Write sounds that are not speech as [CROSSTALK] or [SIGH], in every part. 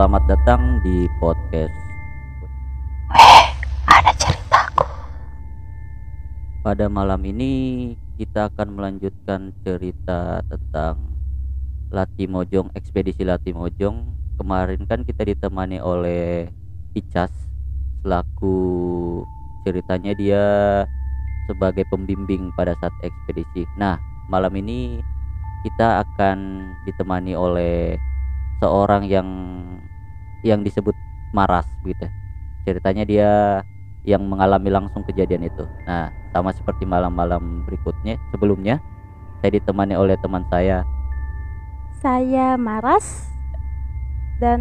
Selamat datang di podcast. Ada ceritaku. Pada malam ini kita akan melanjutkan cerita tentang Latimojong, ekspedisi Latimojong. Kemarin kan kita ditemani oleh Icas selaku ceritanya dia sebagai pembimbing pada saat ekspedisi. Nah, malam ini kita akan ditemani oleh seorang yang yang disebut Maras gitu. Ceritanya dia yang mengalami langsung kejadian itu. Nah, sama seperti malam-malam berikutnya sebelumnya saya ditemani oleh teman saya. Saya Maras dan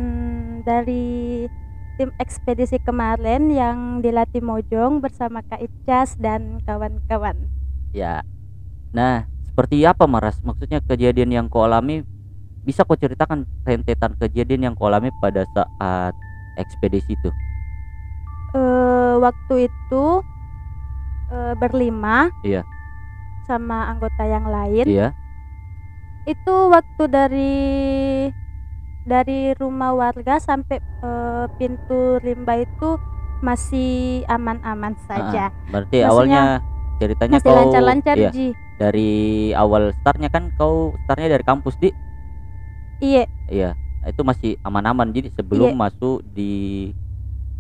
dari tim ekspedisi kemarin yang dilatih Mojong bersama Kak Icas dan kawan-kawan. Ya. Nah, seperti apa Maras? Maksudnya kejadian yang kau alami bisa kau ceritakan rentetan kejadian yang kau alami pada saat ekspedisi itu? Eh waktu itu eh, berlima. Iya. Sama anggota yang lain. Iya. Itu waktu dari dari rumah warga sampai eh, pintu rimba itu masih aman-aman saja. Berarti Maksudnya awalnya ceritanya Masih kau lancar-lancar iya, Ji. dari awal startnya kan kau startnya dari kampus di Iya, iya itu masih aman-aman jadi sebelum Iya. masuk di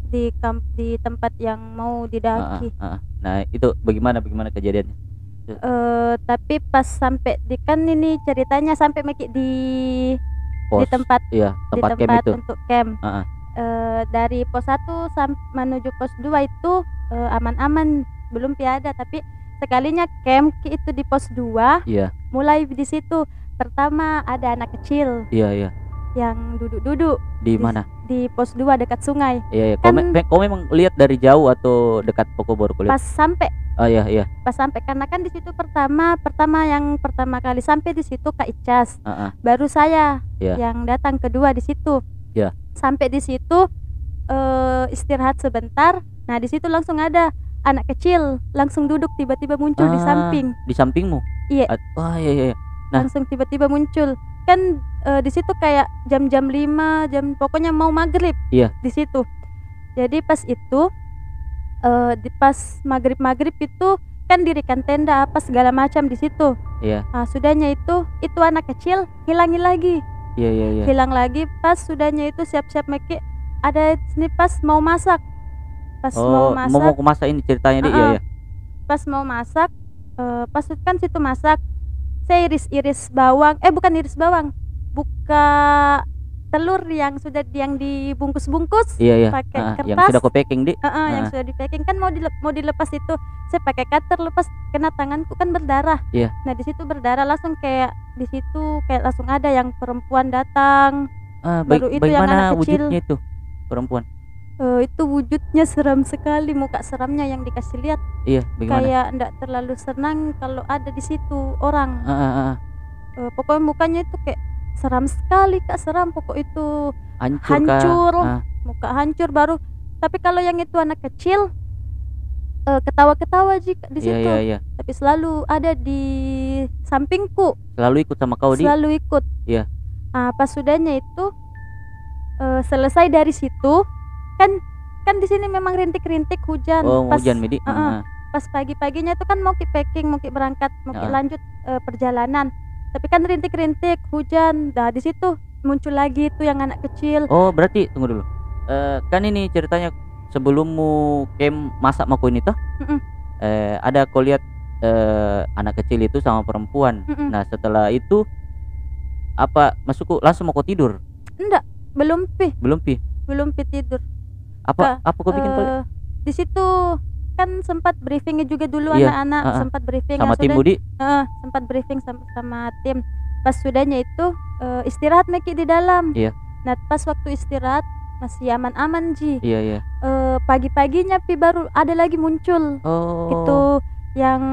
di kamp di tempat yang mau didaki. ah, ah. nah itu bagaimana bagaimana kejadiannya Eh, tapi pas sampai di kan ini ceritanya sampai meki di pos di tempat iya di tempat camp tempat itu untuk camp. Ah, ah. Eh, dari pos 1 sam menuju pos 2 itu eh, aman-aman, belum piada tapi sekalinya camp ki itu di pos 2 iya mulai di situ. Pertama ada anak kecil iya iya yang duduk-duduk di Di- mana di pos 2 dekat sungai. iya iya kau, kan- me- kau memang lihat dari jauh atau dekat pokok baru kulihat Pas sampai ah iya iya pas sampai karena kan di situ pertama pertama yang pertama kali sampai di situ Kak Icas Ah, ah. baru saya Ya. yang datang kedua di situ Ya. sampai di situ eh, istirahat sebentar nah di situ langsung ada anak kecil langsung duduk tiba-tiba muncul di Ah, samping di sampingmu Iya. At- wah iya iya iya. Nah. langsung tiba-tiba muncul. Kan eh, di situ kayak jam-jam 5 jam pokoknya mau maghrib Iya. di situ. Jadi pas itu eh, di pas maghrib maghrib itu kan dirikan tenda apa segala macam di situ. Iya. Nah, sudahnya itu itu anak kecil hilangin lagi. Iya iya iya. Hilang lagi pas sudahnya itu siap-siap meki ada sini pas mau masak. Pas oh mau mau masak. mau masak ini ceritanya di iya Ah, iya. Pas mau masak eh, pas kan situ masak saya iris-iris bawang. Eh bukan iris bawang. Buka telur yang sudah yang dibungkus-bungkus. Iya iya. Pakai yang kertas. sudah kau packing di Heeh, yang Ah. sudah di packing kan mau dilep, mau dilepas itu. Saya pakai cutter lepas kena tanganku kan berdarah. Iya. nah di situ berdarah. Langsung kayak di situ kayak langsung ada yang perempuan datang. Baik, baru itu yang anak kecil. wujudnya itu perempuan Eh, itu wujudnya seram sekali muka seramnya yang dikasih lihat. Iya bagaimana? Kayak ndak terlalu senang kalau ada di situ orang. Ah, ah, ah. Eh, pokoknya mukanya itu kayak seram sekali kak seram. Pokok itu hancur? Hancur. Ah, muka hancur baru. Tapi kalau yang itu anak kecil eh, ketawa-ketawa jika di iya situ. iya iya. Tapi selalu ada di sampingku. Selalu ikut sama kau di? Selalu ikut. Iya. ah pas sudahnya itu eh, selesai dari situ kan kan di sini memang rintik-rintik hujan oh pas hujan midi. ah. Ah, pas pagi-paginya itu kan mau ki packing mau ki berangkat mau ki Ah. lanjut eh, perjalanan. Tapi kan rintik-rintik hujan. Nah di situ muncul lagi itu yang anak kecil. Oh berarti tunggu dulu. Eh, kan ini ceritanya sebelummu camp masak mako ini toh? Mm-mm. eh, ada kau lihat eh, anak kecil itu sama perempuan. Mm-mm. nah setelah itu apa masukku langsung mau kau tidur? Enggak belum pi. Belum pi? Belum pi tidur apa apa kau bikin Eh, di situ kan sempat briefingnya juga dulu Iya, anak-anak ah, ah. sempat briefing sama tim sudah- Budi? Eh, sempat briefing sama, sama tim. Pas sudahnya itu eh, istirahat Meki di dalam. Iya. nah pas waktu istirahat masih aman-aman ji. Iya iya. Eh, pagi-paginya pi baru ada lagi muncul. Oh. Itu yang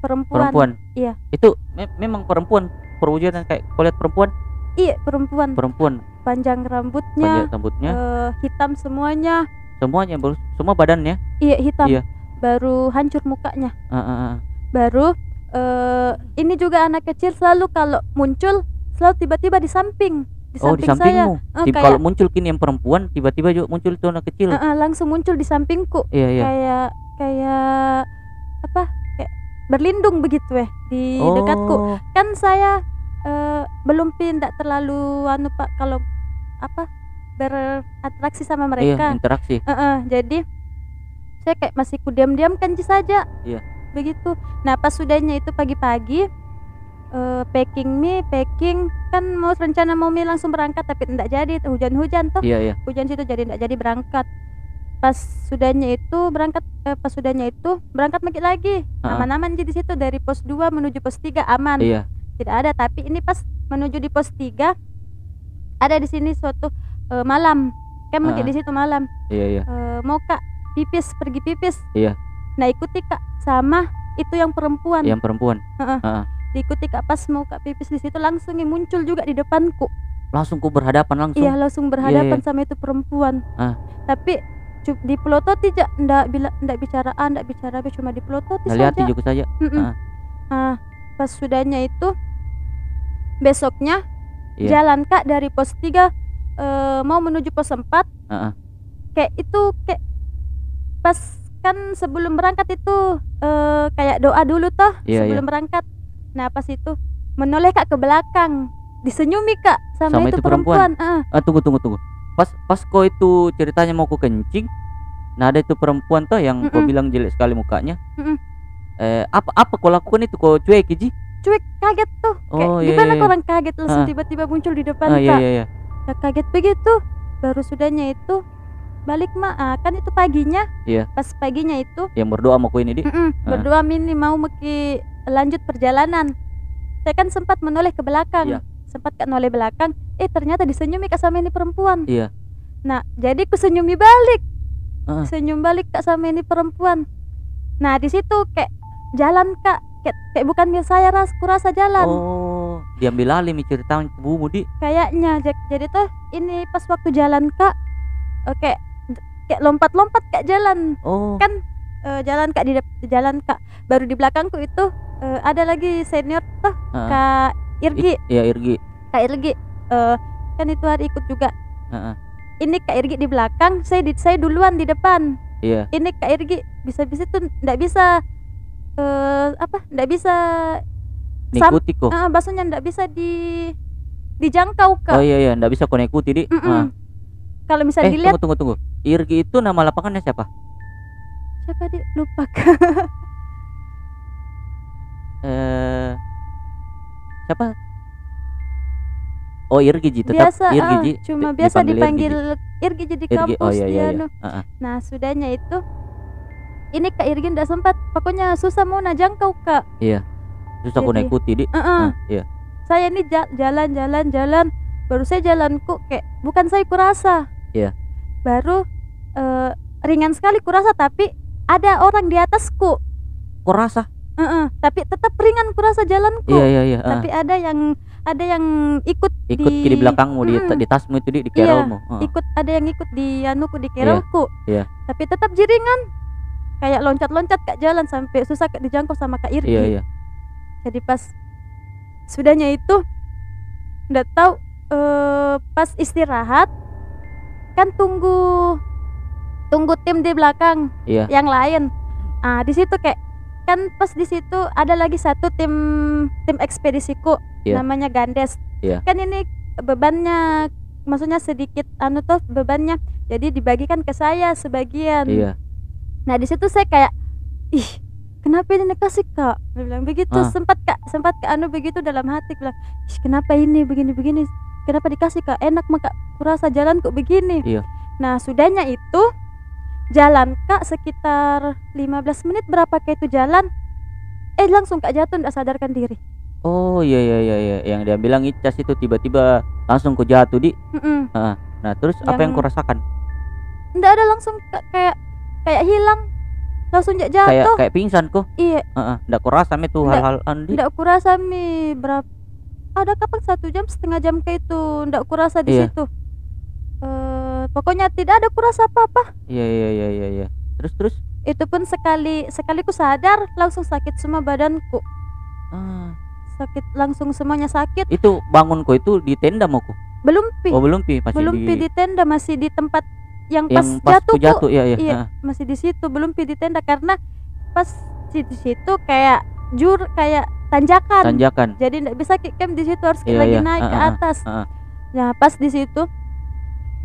perempuan, perempuan? Iya. itu me- memang perempuan? Perwujudan kayak kau lihat perempuan? Iya perempuan. Perempuan panjang rambutnya panjang rambutnya eh, hitam semuanya semuanya baru semua badannya iya hitam Iya. baru hancur mukanya Ah, ah, ah. baru eh ini juga anak kecil selalu kalau muncul selalu tiba-tiba di samping di Oh, di samping saya. Eh, Tip- kayak Kalau muncul kini yang perempuan, tiba-tiba juga muncul itu anak kecil. eh, eh, langsung muncul di sampingku. Iya, iya. Kayak kayak apa? Kayak berlindung begitu eh di dekatku. Oh, Kan saya eh, belum pindah terlalu anu Pak kalau apa? beratraksi sama Iya, mereka. interaksi. Eh, eh, jadi saya kayak masih ku diam-diam kan saja. Iya. Begitu. Nah, pas sudahnya itu pagi-pagi eh, packing mie, packing kan mau rencana mau mie langsung berangkat tapi tidak jadi hujan-hujan toh. Iya, iya. Hujan situ jadi tidak jadi berangkat. Pas sudahnya itu berangkat eh, pas sudahnya itu berangkat lagi lagi. Aman-aman jadi situ dari pos 2 menuju pos 3 aman. Iya. Tidak ada tapi ini pas menuju di pos 3 ada di sini suatu eh, malam. Kan mungkin Ha-ha. di situ malam Iya, iya. Eh, mau kak pipis pergi pipis Iya. nah ikuti kak sama itu yang perempuan Yang perempuan. Heeh. Heeh. diikuti kak pas mau kak pipis di situ langsung yang muncul juga di depanku Langsung ku berhadapan langsung. iya langsung berhadapan iya. sama itu perempuan Ah. tapi di pelototi ja ndak bila ndak bicara A ndak bicara cuma di pelototi Nah, lihat saja juga saja. Mm-mm. Ah. Ah, pas sudahnya itu besoknya Iya. jalan kak dari pos 3 eh, mau menuju pos 4 Heeh. kayak itu kayak pas kan sebelum berangkat itu eh, kayak doa dulu toh Iya, sebelum berangkat nah pas itu menoleh kak ke belakang disenyumi kak sama, Sama itu, itu perempuan? perempuan, Ah, Ah, tunggu tunggu tunggu. Pas pas kau itu ceritanya mau ku kencing. Nah, ada itu perempuan tuh yang kau Mm-mm. bilang jelek sekali mukanya. Mm-mm. Eh, apa apa kau lakukan itu kau cuek Ji? Cuek kaget tuh kayak Oh, iya, gimana iya, orang kaget langsung Ah. tiba-tiba muncul di depan Ah, iya kak iya iya. Nah, kaget begitu baru sudahnya itu balik mah ah, kan itu paginya Iya. pas paginya itu Yang berdoa mau ini, Di. mm-mm, Ah. berdoa mini mau meki lanjut perjalanan saya kan sempat menoleh ke belakang Iya. sempat kak noleh belakang eh ternyata disenyumi kak sama ini perempuan Iya. nah jadi ku senyumi balik Ah. senyum balik kak sama ini perempuan nah di situ kayak jalan kak kayak, kayak bukan milik saya ras kurasa jalan Oh, diambil alih mi cerita ibumu, Di. kayaknya Ja- jadi tuh ini pas waktu jalan kak eh, kayak lompat-lompat kak jalan Oh. kan eh, jalan kak di, jalan kak baru di belakangku itu eh, ada lagi senior tuh Heeh. kak Irgi I- Iya, Irgi. kak Irgi eh, kan itu hari ikut juga Heeh. ini kak Irgi di belakang saya di saya duluan di depan Iya. ini kak Irgi bisa-bisa tuh ndak bisa eh apa ndak bisa Ngikuti kok. ah maksudnya ndak bisa di dijangkau kak Oh iya iya, ndak bisa kau ikuti, Di. Mm-mm. Ah. kalau misalnya Eh, dilihat tunggu tunggu tunggu. Irgi itu nama lapangannya siapa? siapa dia lupa kak [LAUGHS] Eh siapa? Oh, Irgi tetap biasa Irgi ah, cuma Di- biasa dipanggil dipanggil Irgi jadi Irgi. kampus Oh iya iya dia iya. anu. Heeh. nah sudahnya itu ini kak Irgi ndak sempat pokoknya susah mau najangkau kak Terus aku Jadi- ikuti, Di. Heeh. Ah, iya. saya ini ja- jalan jalan jalan baru saya jalanku kayak bukan saya kurasa Iya. baru eh, ringan sekali kurasa tapi ada orang di atasku Kok rasa? Heeh, tapi tetap ringan kurasa jalanku Iya iya iya. ah. tapi ada yang ada yang ikut Ikut di, di- belakangmu di, Mm-mm. di tasmu itu di, di Iya, kerolmu. Heeh. ikut ada yang ikut di anuku di kerongku iya. tapi tetap jiringan kayak loncat-loncat kak jalan sampai susah kak dijangkau sama kak Irgi Iya iya. jadi pas sudahnya itu nggak tahu eh, pas istirahat kan tunggu tunggu tim di belakang Iya. yang lain ah di situ kayak kan pas di situ ada lagi satu tim tim ekspedisiku Iya. namanya Gandes Iya. kan ini bebannya maksudnya sedikit anu tuh bebannya jadi dibagikan ke saya sebagian Iya. Nah di situ saya kayak ih kenapa ini dikasih kak? Dia bilang begitu Ah. sempat kak sempat kak anu begitu dalam hati bilang ih kenapa ini begini begini kenapa dikasih kak enak mah kak kurasa jalan kok begini. Iya. Nah sudahnya itu jalan kak sekitar 15 menit berapa kak itu jalan eh langsung kak jatuh nggak sadarkan diri. Oh iya iya iya iya. Yang dia bilang Icas itu tiba-tiba langsung ku jatuh di. Mm-mm. Nah, terus apa yang Yang- kau rasakan? Nggak ada langsung kak, kayak kayak hilang langsung jak Kayak jatuh. kayak pingsan kok. Iya Heeh. Ndak kau rasa itu Ndak- hal-hal andi. ndak kurasa mi berapa ada kapan satu jam setengah jam kayak itu ndak kurasa di Iya. situ Eh, pokoknya tidak ada kurasa apa apa Iya iya iya iya iya. Terus terus itu pun sekali sekali ku sadar langsung sakit semua badanku ah, sakit langsung semuanya sakit itu bangunku itu di tenda mau ku. belum pi Oh, belum pi, masih belum di pi di tenda masih di tempat yang pas yang pas jatuh tuh jatuh ya ya. Iya. Heeh. masih di situ belum di tenda karena pas di situ kayak jur kayak tanjakan Tanjakan. jadi nggak bisa kick camp di situ harus Iya, lagi iya. naik ke Ah, ah, atas ah, ah. nah pas di situ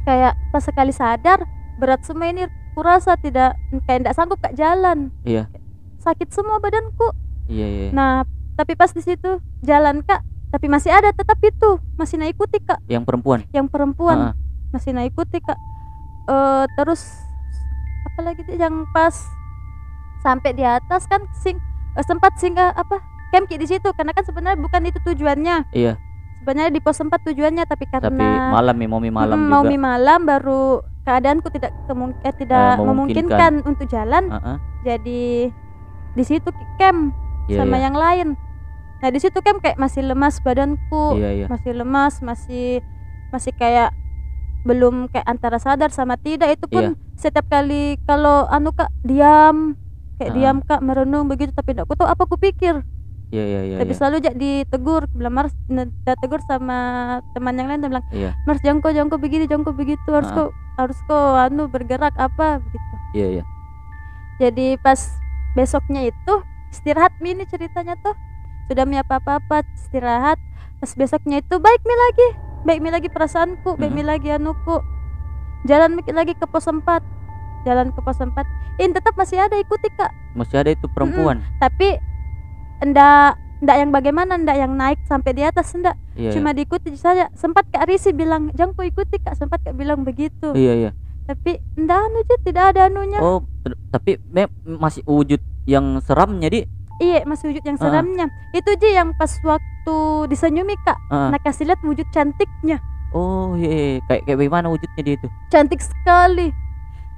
kayak pas sekali sadar berat semua ini kurasa tidak kayak tidak sanggup kak jalan Iya. sakit semua badanku Iya, iya. nah tapi pas di situ jalan kak tapi masih ada tetap itu masih naik ikuti kak Yang perempuan. yang perempuan Heeh. masih naik ikuti kak Eh terus apalagi tuh yang pas sampai di atas kan sing eh, sempat singgah apa camp di situ karena kan sebenarnya bukan itu tujuannya Iya. sebenarnya di pos 4 tujuannya tapi karena Tapi malam nih, mau mie malam Mm, juga. mau mie malam baru keadaanku tidak kemung eh, tidak Eh, memungkinkan untuk jalan Heeh. jadi di situ camp Iya, sama iya. yang lain nah di situ camp kayak masih lemas badanku Iya, iya. masih lemas masih masih kayak belum kayak antara sadar sama tidak itu pun Iya. setiap kali kalau anu kak diam kayak Ah. diam kak merenung begitu tapi aku tahu apa aku pikir Iya, iya, iya. tapi iya. selalu jak ditegur bilang Mars tidak tegur sama teman yang lain dia bilang Iya. Mars jangan kau jangan kau begini kau begitu harus Ah. kau harus kau anu bergerak apa begitu Iya, iya. jadi pas besoknya itu istirahat mini ceritanya tuh sudah mi apa apa istirahat pas besoknya itu baik mi lagi baik mi lagi perasaanku baik mi Mm-mm. lagi anuku jalan mi lagi ke pos 4 jalan ke pos 4 ini tetap masih ada ikuti kak Masih ada itu perempuan. tapi ndak ndak yang bagaimana ndak yang naik sampai di atas ndak Iya. cuma diikuti saja sempat kak Risi bilang jangan kau ikuti kak sempat kak bilang begitu iya. iya, iya. tapi ndak anu tidak ada anunya Oh, tapi masih wujud yang seramnya, Di. Iya masih wujud yang Ah. seramnya Itu aja yang pas waktu disenyumi kak Ah. Nah kasih lihat wujud cantiknya Oh, iya, iya. Kayak kayak bagaimana wujudnya dia itu? Cantik sekali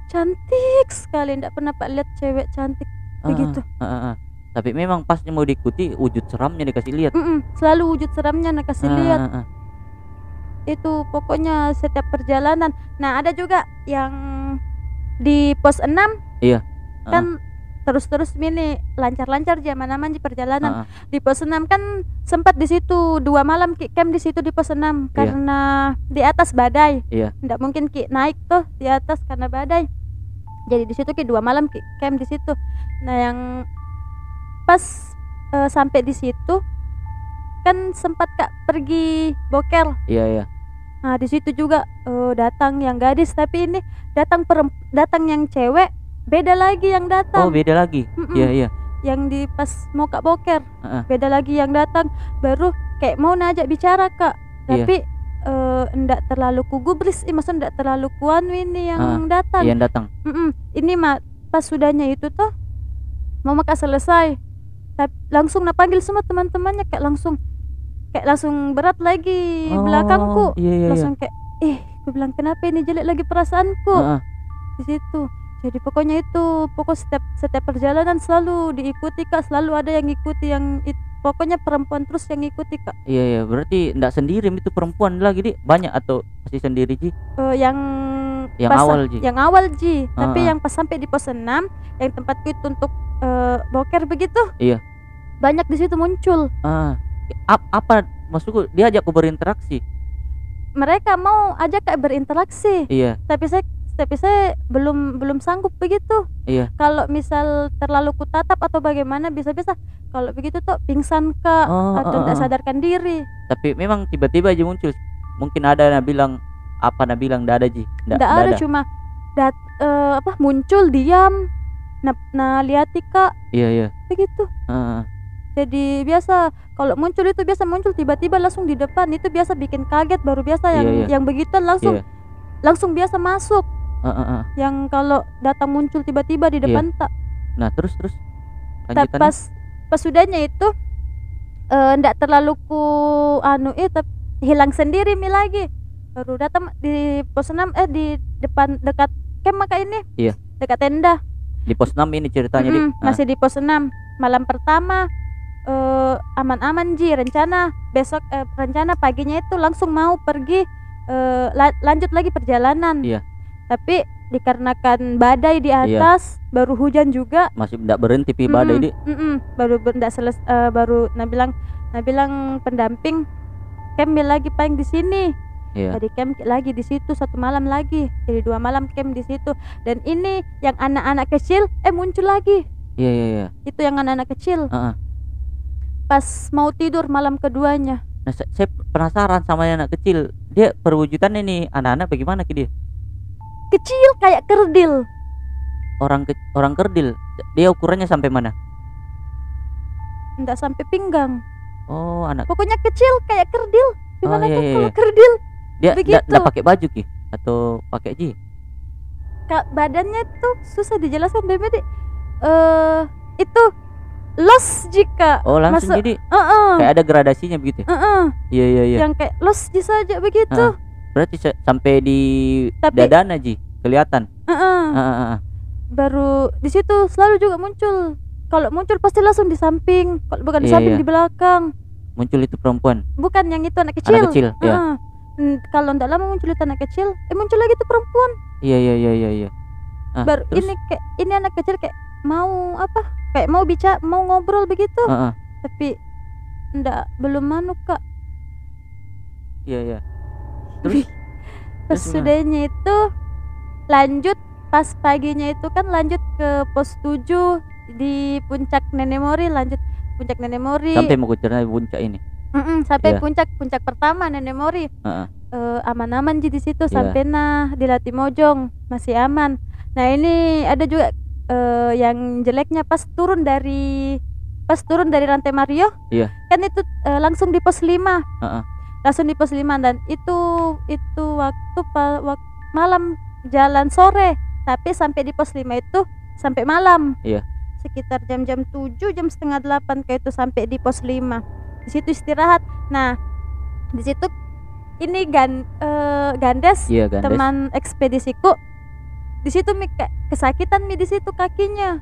Cantik sekali Nggak pernah pak lihat cewek cantik Ah, begitu ah, ah. Tapi memang pas mau diikuti wujud seramnya dikasih lihat. Mm-mm, Selalu wujud seramnya Nah kasih Ah, lihat. Itu pokoknya setiap perjalanan Nah ada juga yang Di pos 6 Iya. Kan terus-terus mini lancar-lancar zaman aman di perjalanan. Ah. di pos 6 kan sempat di situ dua malam ki camp di situ di pos 6 karena di atas badai. Iya. ndak mungkin ki naik tuh di atas karena badai. Jadi di situ ki dua malam ki camp di situ. Nah yang pas eh, sampai di situ kan sempat kak pergi boker. Iya, iya. nah di situ juga eh, datang yang gadis. Tapi ini datang datang yang cewek beda lagi yang Oh, datang beda lagi. Iya, iya. yang di pas mau kak boker Heeh. beda lagi yang datang baru kayak mau najak bicara kak Iya. tapi eh, ndak terlalu ku gubris eh, maksudnya ndak terlalu kuanu ini yang datang Yang datang. Mm-mm. ini mah pas sudahnya itu tuh mau kak selesai tapi langsung nak panggil semua teman-temannya kayak langsung kayak langsung berat lagi Oh, belakangku Iya, iya, iya. langsung kayak eh gue bilang kenapa ini jelek lagi perasaanku Heeh. di situ jadi pokoknya itu pokok setiap setiap perjalanan selalu diikuti kak selalu ada yang ngikuti yang it- pokoknya perempuan terus yang ngikuti kak Iya, iya. Berarti enggak sendiri itu perempuan lagi, Di. Banyak atau masih sendiri, Ji? Eh, yang Yang pas- awal, Ji. yang awal ji tapi Ah, ah. yang pas sampai di pos 6 yang tempatku itu untuk eh, boker begitu Iya. banyak di situ muncul Ah. Ap- apa maksudku diajak aku berinteraksi? mereka mau ajak kak berinteraksi Iya, tapi saya tapi saya belum belum sanggup begitu Iya. kalau misal terlalu kutatap atau bagaimana bisa-bisa kalau begitu tuh pingsan kak Oh, atau oh, tidak oh. sadarkan diri Tapi memang tiba-tiba aja muncul. Mungkin ada yang bilang apa nak bilang enggak ada, Ji. Nggak nggak ada cuma dat eh, apa muncul diam nah, nah lihati kak Iya, iya. begitu Ah, jadi biasa kalau muncul itu biasa muncul tiba-tiba langsung di depan itu biasa bikin kaget baru biasa yang Iya, iya. yang begitu langsung Iya. langsung biasa masuk ah, ah, ah. yang kalau datang muncul tiba-tiba di depan tak. Nah, terus terus. Tak pas pas sudahnya itu eh ndak terlalu ku anu eh tapi hilang sendiri mi lagi. Baru datang di pos 6 eh di depan dekat kem maka ini. Iya. dekat tenda. Di pos 6 ini ceritanya, Di. Mm-mm, Ah, masih di pos 6 malam pertama eh aman-aman ji. Rencana besok eh, rencana paginya itu langsung mau pergi eh, la- lanjut lagi perjalanan. Iya. Tapi dikarenakan badai di Iya. atas baru hujan juga masih enggak berhenti pi badai, Mm-mm, Di. mm-mm, baru benda seles eh, baru nah bilang nah bilang pendamping bilang lagi paling di sini Iya. Jadi camp lagi di situ satu malam lagi. Jadi dua malam camp di situ. Dan ini yang anak-anak kecil eh muncul lagi. Iya iya iya. Itu yang anak-anak kecil Heeh. pas mau tidur malam keduanya. Nah, sa- saya penasaran sama yang anak kecil. Dia perwujudannya nih anak-anak bagaimana ki dia? Kecil kayak kerdil. Orang ke- orang kerdil. Dia ukurannya sampai mana? Enggak sampai pinggang. Oh, anak Pokoknya kecil kayak kerdil. Gimana iya, kan iya, kalau iya. kerdil? dia enggak pakai baju ki atau pakai ji? Kak, badannya tuh susah dijelaskan Bebe. Eh itu los jika Oh, langsung Masa- jadi Heeh. kayak ada gradasinya begitu. ya? Heeh. Iya iya iya. Yang kayak los saja begitu. Heeh. Berarti sa- sampai di Tapi- dadana ji kelihatan. Heeh. Heeh, heeh. Baru di situ selalu juga muncul. Kalau muncul pasti langsung di samping. Kalau bukan di Iya, samping iya. di belakang. Muncul itu perempuan. Bukan yang itu anak kecil. Anak kecil, iya. Heeh. Hmm, Kalau tidak lama muncul itu anak kecil, eh muncul lagi tuh perempuan. Iya iya iya iya iya. Ah, Baru terus? ini kayak ini anak kecil kayak mau apa? Kayak mau bicara, mau ngobrol begitu. Heeh. Tapi ndak belum manu kak. Iya iya. Terus Terus sudahnya itu lanjut pas paginya itu kan lanjut ke pos 7 di puncak Nenek Mori lanjut puncak Nenek Mori sampai mau cerita puncak ini. Mm-mm, sampai Iya. puncak puncak pertama Nenek Mori Heeh. Eh, aman-aman ji di situ Iya. sampai nah di Latimojong masih aman nah ini ada juga eh, yang jeleknya pas turun dari pas turun dari rantai Mario Iya. kan itu eh, langsung di pos 5 Heeh. Langsung di pos 5 dan itu itu waktu pa, wak- malam jalan sore tapi sampai di pos 5 itu sampai malam Iya. sekitar jam-jam 7 jam setengah 8 kayak itu sampai di pos 5 di situ istirahat nah di situ ini gan eh, gandes Iya kan. teman ekspedisiku di situ mi kayak kesakitan mi di situ kakinya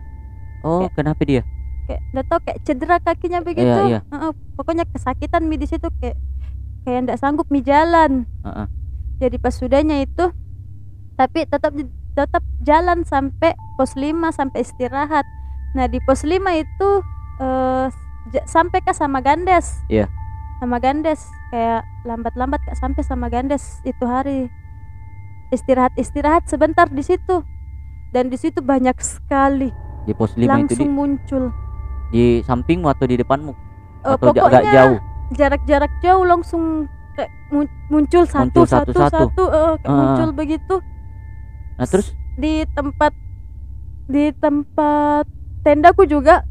Oh, kenapa dia? kayak nggak tahu kayak cedera kakinya begitu iya. Heeh, pokoknya kesakitan mi di situ kayak kayak nggak sanggup mi jalan. Heeh. jadi pas sudahnya itu tapi tetap tetap jalan sampai pos 5 sampai istirahat. Nah di pos 5 itu eh j- sampai ke sama Gandes. Iya. sama Gandes. Kayak lambat-lambat kak sampai sama Gandes itu hari. Istirahat istirahat sebentar di situ. Dan di situ banyak sekali Di pos 5 itu di, langsung muncul. di sampingmu atau di depanmu? Eh, atau ja- agak pokoknya jauh? Jarak-jarak jauh langsung kayak mun- muncul satu Muncul satu satu-satu. satu eh, kayak Ah. muncul begitu Nah, terus di tempat di tempat tendaku juga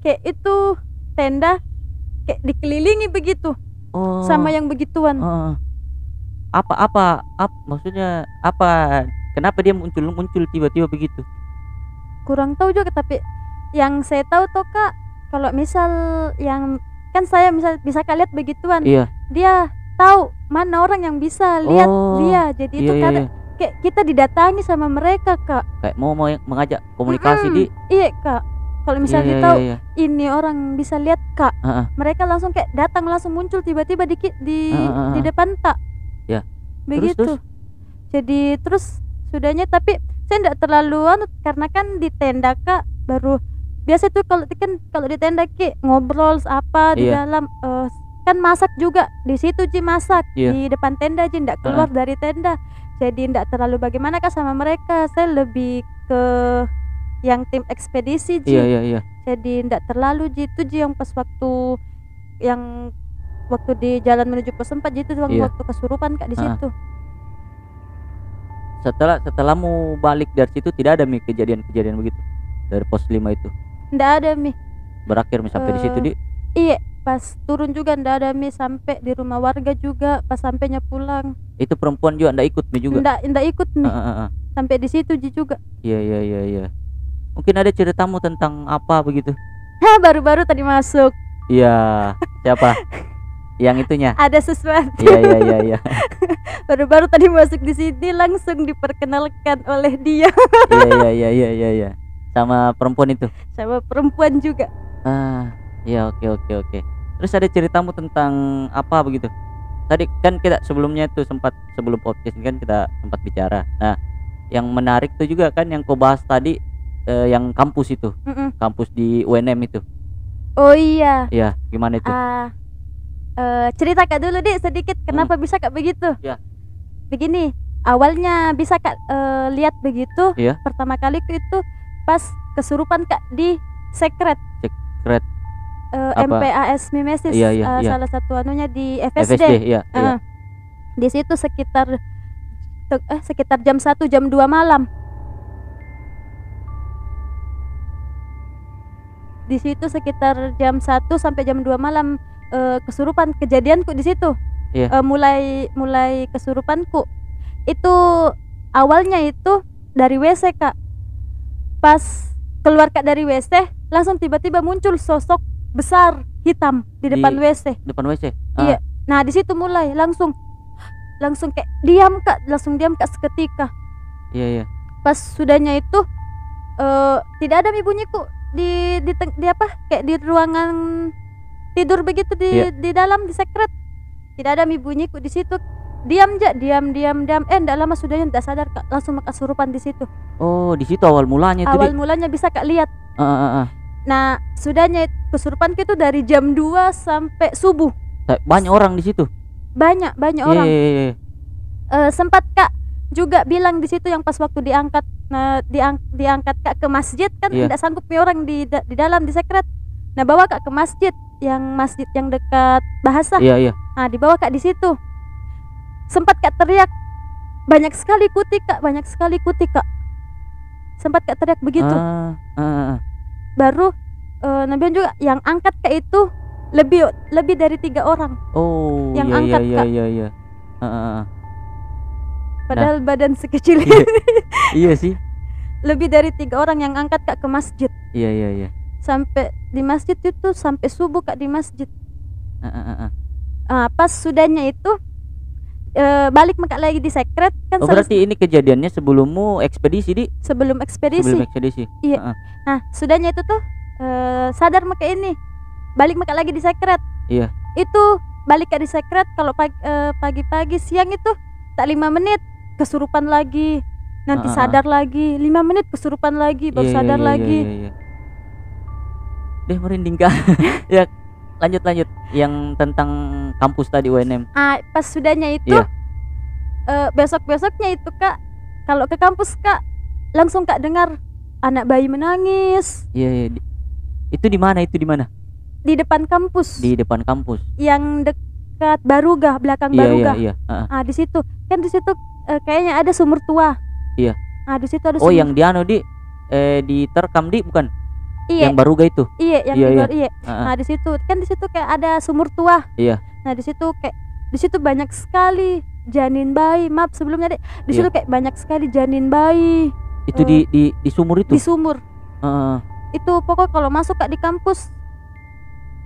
kayak itu tenda kayak dikelilingi begitu oh sama yang begituan Heeh. apa apa apa maksudnya apa kenapa dia muncul muncul tiba-tiba begitu? kurang tahu juga tapi yang saya tahu tuh kak kalau misal yang kan saya bisa kak lihat begituan Iya. dia tahu mana orang yang bisa lihat Oh, dia jadi itu Iya, iya, kan iya. kayak kita didatangi sama mereka kak Kayak mau mau mengajak komunikasi Mm-mm. di iya kak kalau Iya, misalnya iya, tahu iya, iya. ini orang bisa lihat kak Heeh. mereka langsung kayak datang langsung muncul tiba-tiba di di ah, ah, di depan tak Ya. begitu terus? jadi terus sudahnya tapi saya tidak terlalu anu karena kan di tenda kak baru biasa tuh kalau kan kalau di tenda ki ngobrol apa di Iya. dalam eh, kan masak juga di situ ji masak Iya. di depan tenda ji tidak keluar dari tenda jadi tidak terlalu bagaimana kak sama mereka saya lebih ke yang tim ekspedisi ji Iya iya iya. jadi ndak terlalu ji itu ji yang pas waktu yang waktu di jalan menuju pos 4 ji itu waktu, Iya. waktu kesurupan kak di Ah. situ Setelah setelahmu balik dari situ tidak ada kejadian-kejadian begitu dari pos 5 itu ndak ada mi berakhir mi sampai di situ Eh, di iya pas turun juga ndak ada mi sampai di rumah warga juga pas sampainya pulang itu perempuan juga ndak ikut mi juga. ndak ndak ikut mi Heeh, heeh. sampai di situ ji juga Iya iya iya iya. Mungkin ada ceritamu tentang apa begitu? Hah, baru-baru tadi masuk Iya. Siapa? Yang itunya. ada sesuatu Iya iya iya iya. [LAUGHS] baru-baru tadi masuk di sini langsung diperkenalkan oleh dia Iya iya iya iya iya iya. Sama perempuan itu. sama perempuan juga Ah, iya oke oke oke. Terus ada ceritamu tentang apa begitu? Tadi kan kita sebelumnya tuh sempat sebelum podcast kan kita sempat bicara. Nah, yang menarik tuh juga kan yang kau bahas tadi eh, yang kampus itu, Mm-mm. kampus di UNM itu. oh iya Iya, gimana itu? ah eh, cerita kak dulu deh sedikit kenapa bisa kak begitu Ya. begini awalnya bisa kak eh, lihat begitu Iya. pertama kali itu pas kesurupan kak di secret Secret. eh, Apa? MPAS Mimesis Iya, iya, eh, iya. salah satu anunya di FSD, FSD ya. iya. Eh, di situ sekitar eh sekitar jam 1 jam 2 malam di situ sekitar jam 1 sampai jam 2 malam eh, kesurupan kejadianku di situ Iya. Eh, mulai mulai kesurupanku itu awalnya itu dari WC kak pas keluar kak dari WC langsung tiba-tiba muncul sosok besar hitam di depan Di- WC Depan WC. Iya. Nah di situ mulai langsung langsung kayak diam kak, langsung diam kak seketika. Iya iya. Pas sudahnya itu eh tidak ada mi bunyiku di di, teng- di apa kayak di ruangan tidur begitu di Iya. di dalam di secret. Tidak ada mi bunyiku di situ. Diam aja, diam diam diam. Eh ndak lama sudahnya ndak sadar kak, langsung kesurupan di situ. Oh, di situ awal mulanya itu, Awal mulanya bisa kak lihat. Ah, ah, ah. Nah sudahnya kesurupan itu dari jam 2 sampai subuh. Banyak orang di situ. Banyak banyak orang. iya, iya. Eh, sempat kak juga bilang di situ yang pas waktu diangkat nah, diang, diangkat kak ke masjid kan Iya. tidak sanggup nih orang di di dalam di sekret nah bawa kak ke masjid yang masjid yang dekat bahasa Iya, iya. nah dibawa kak di situ sempat kak teriak banyak sekali kuti kak banyak sekali kuti kak sempat kak teriak begitu ah, ah. baru Nabian juga yang angkat kak itu lebih lebih dari tiga orang Oh, Yang iya, angkat, iya, Kak. iya, iya. Ah, ah. padahal badan sekecil [LAUGHS] Iya. Iya sih. lebih dari tiga orang yang angkat kak ke masjid Iya, iya, iya. sampai di masjid itu sampai subuh kak di masjid ah, ah, ah. Ah, pas sudahnya itu eh, balik lagi di secret kan Oh, berarti ini kejadiannya sebelummu ekspedisi, Di? sebelum ekspedisi Sebelum ekspedisi. Iya. Ah. nah sudahnya itu tuh eh, sadar maka ini balik maka lagi di secret Iya. itu balik kak di secret kalau pagi, eh, pagi-pagi siang itu tak lima menit kesurupan lagi nanti ah. sadar lagi lima menit kesurupan lagi baru Iya, iya, sadar iya, lagi iya, iya. Deh merinding kak. [LAUGHS] ya lanjut lanjut yang tentang kampus tadi UNM. ah pas sudahnya itu Iya. eh, besok besoknya itu kak kalau ke kampus kak langsung kak dengar anak bayi menangis Iya, iya. Di- Itu di mana? Itu di mana? di depan kampus Di depan kampus. yang dekat Baruga belakang Iya, iya, Baruga iya. Ah, ah. ah di situ kan di situ eh, kayaknya ada sumur tua Iya. ah di situ ada Oh, sumur yang di anu di eh diterkam di bukan? Iya Yang baruga itu. iya yang Iya, di iya. luar iya ah. nah di situ kan di situ kayak ada sumur tua Iya. nah di situ kayak di situ banyak sekali janin bayi maaf sebelumnya deh di Iya. situ kayak banyak sekali janin bayi Itu di di di sumur itu. di sumur ah. itu pokok kalau masuk kak di kampus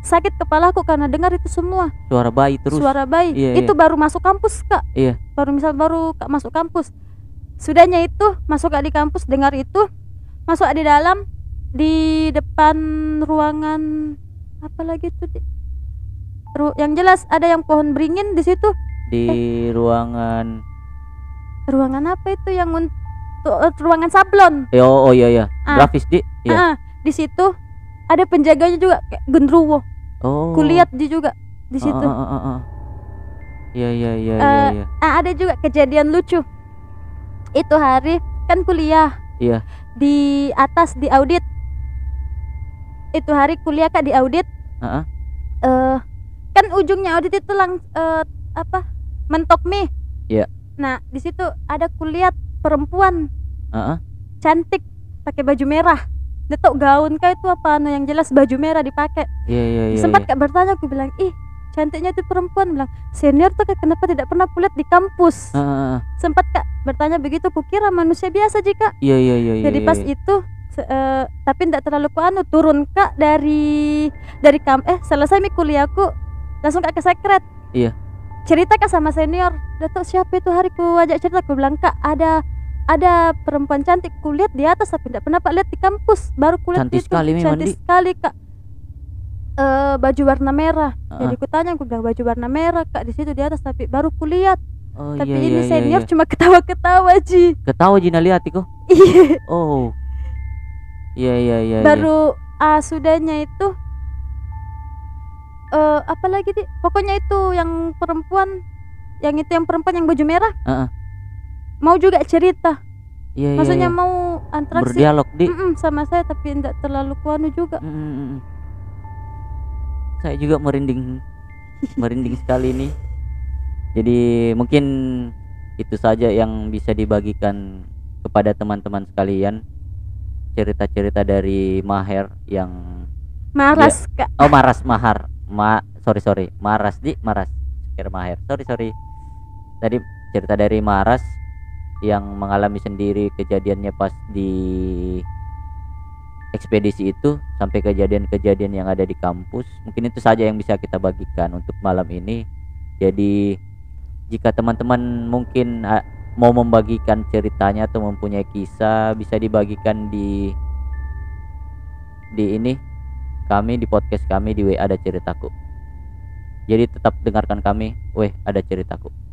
sakit kepalaku karena dengar itu semua Suara bayi terus. suara bayi Iya, itu baru masuk kampus kak Iya. baru misal baru kak masuk kampus sudahnya itu masuk kak di kampus dengar itu masuk di dalam di depan ruangan apa lagi tuh di, ru- yang jelas ada yang pohon beringin di situ Di ruangan ruangan apa itu yang untuk eh, ruangan sablon Eh, oh, oh iya iya. Ah. Grafis di. Iya. Ah, di situ ada penjaganya juga kayak gendruwo Oh. kulihat di juga di Ah, situ ah, ah, ah, ah. Iya iya iya iya Eh, iya. Ah, ada juga kejadian lucu itu hari kan kuliah Iya. di atas di audit itu hari kuliah kak di audit Ah, ah. eh kan ujungnya audit itu lang eh, apa mentok mie Iya. nah di situ ada kuliah perempuan Ah, ah. cantik pakai baju merah detok gaun kah itu apa no yang jelas baju merah dipakai Iya iya iya. sempat iya. kak bertanya aku bilang ih cantiknya itu perempuan bilang senior tuh kak kenapa tidak pernah kulihat di kampus ah, ah. sempat kak bertanya begitu kukira manusia biasa jika Iya iya iya iya. jadi iya, pas iya. itu eh, tapi tidak terlalu kuanu turun kak dari dari kam eh selesai mi kuliahku langsung kak ke sekret. Iya. cerita kak sama senior datuk siapa itu? Hari ku ajak cerita aku bilang kak ada ada perempuan cantik kulihat di atas tapi tidak pernah pak lihat di kampus baru kulihat Cantik itu sekali cantik Di. sekali kak. Eh baju warna merah. Ah, jadi ku tanya aku bilang baju warna merah kak di situ di atas tapi baru kulihat Oh, tapi iya, ini iya, iya, senior iya. cuma ketawa-ketawa ji. Ketawa Jina lihat iya. Oh. Iya iya iya. iya. baru ah sudahnya itu eh apa lagi di pokoknya itu yang perempuan yang itu yang perempuan yang baju merah Heeh. mau juga cerita iya iya, maksudnya iya. mau interaksi berdialog di Mm-mm, sama saya tapi tidak terlalu kuanu juga Mm, mm, mm. saya juga merinding merinding sekali nih jadi mungkin itu saja yang bisa dibagikan kepada teman-teman sekalian cerita-cerita dari Maher yang maras kak. Oh Maras Mahar. Ma sorry sorry. Maras di Maras. Kira Maher. Sorry sorry. Tadi cerita dari Maras yang mengalami sendiri kejadiannya pas di ekspedisi itu sampai kejadian-kejadian yang ada di kampus. Mungkin itu saja yang bisa kita bagikan untuk malam ini. Jadi jika teman-teman mungkin ah, mau membagikan ceritanya atau mempunyai kisah bisa dibagikan di di ini kami di podcast kami di WA ada ceritaku. Jadi tetap dengarkan kami weh ada ceritaku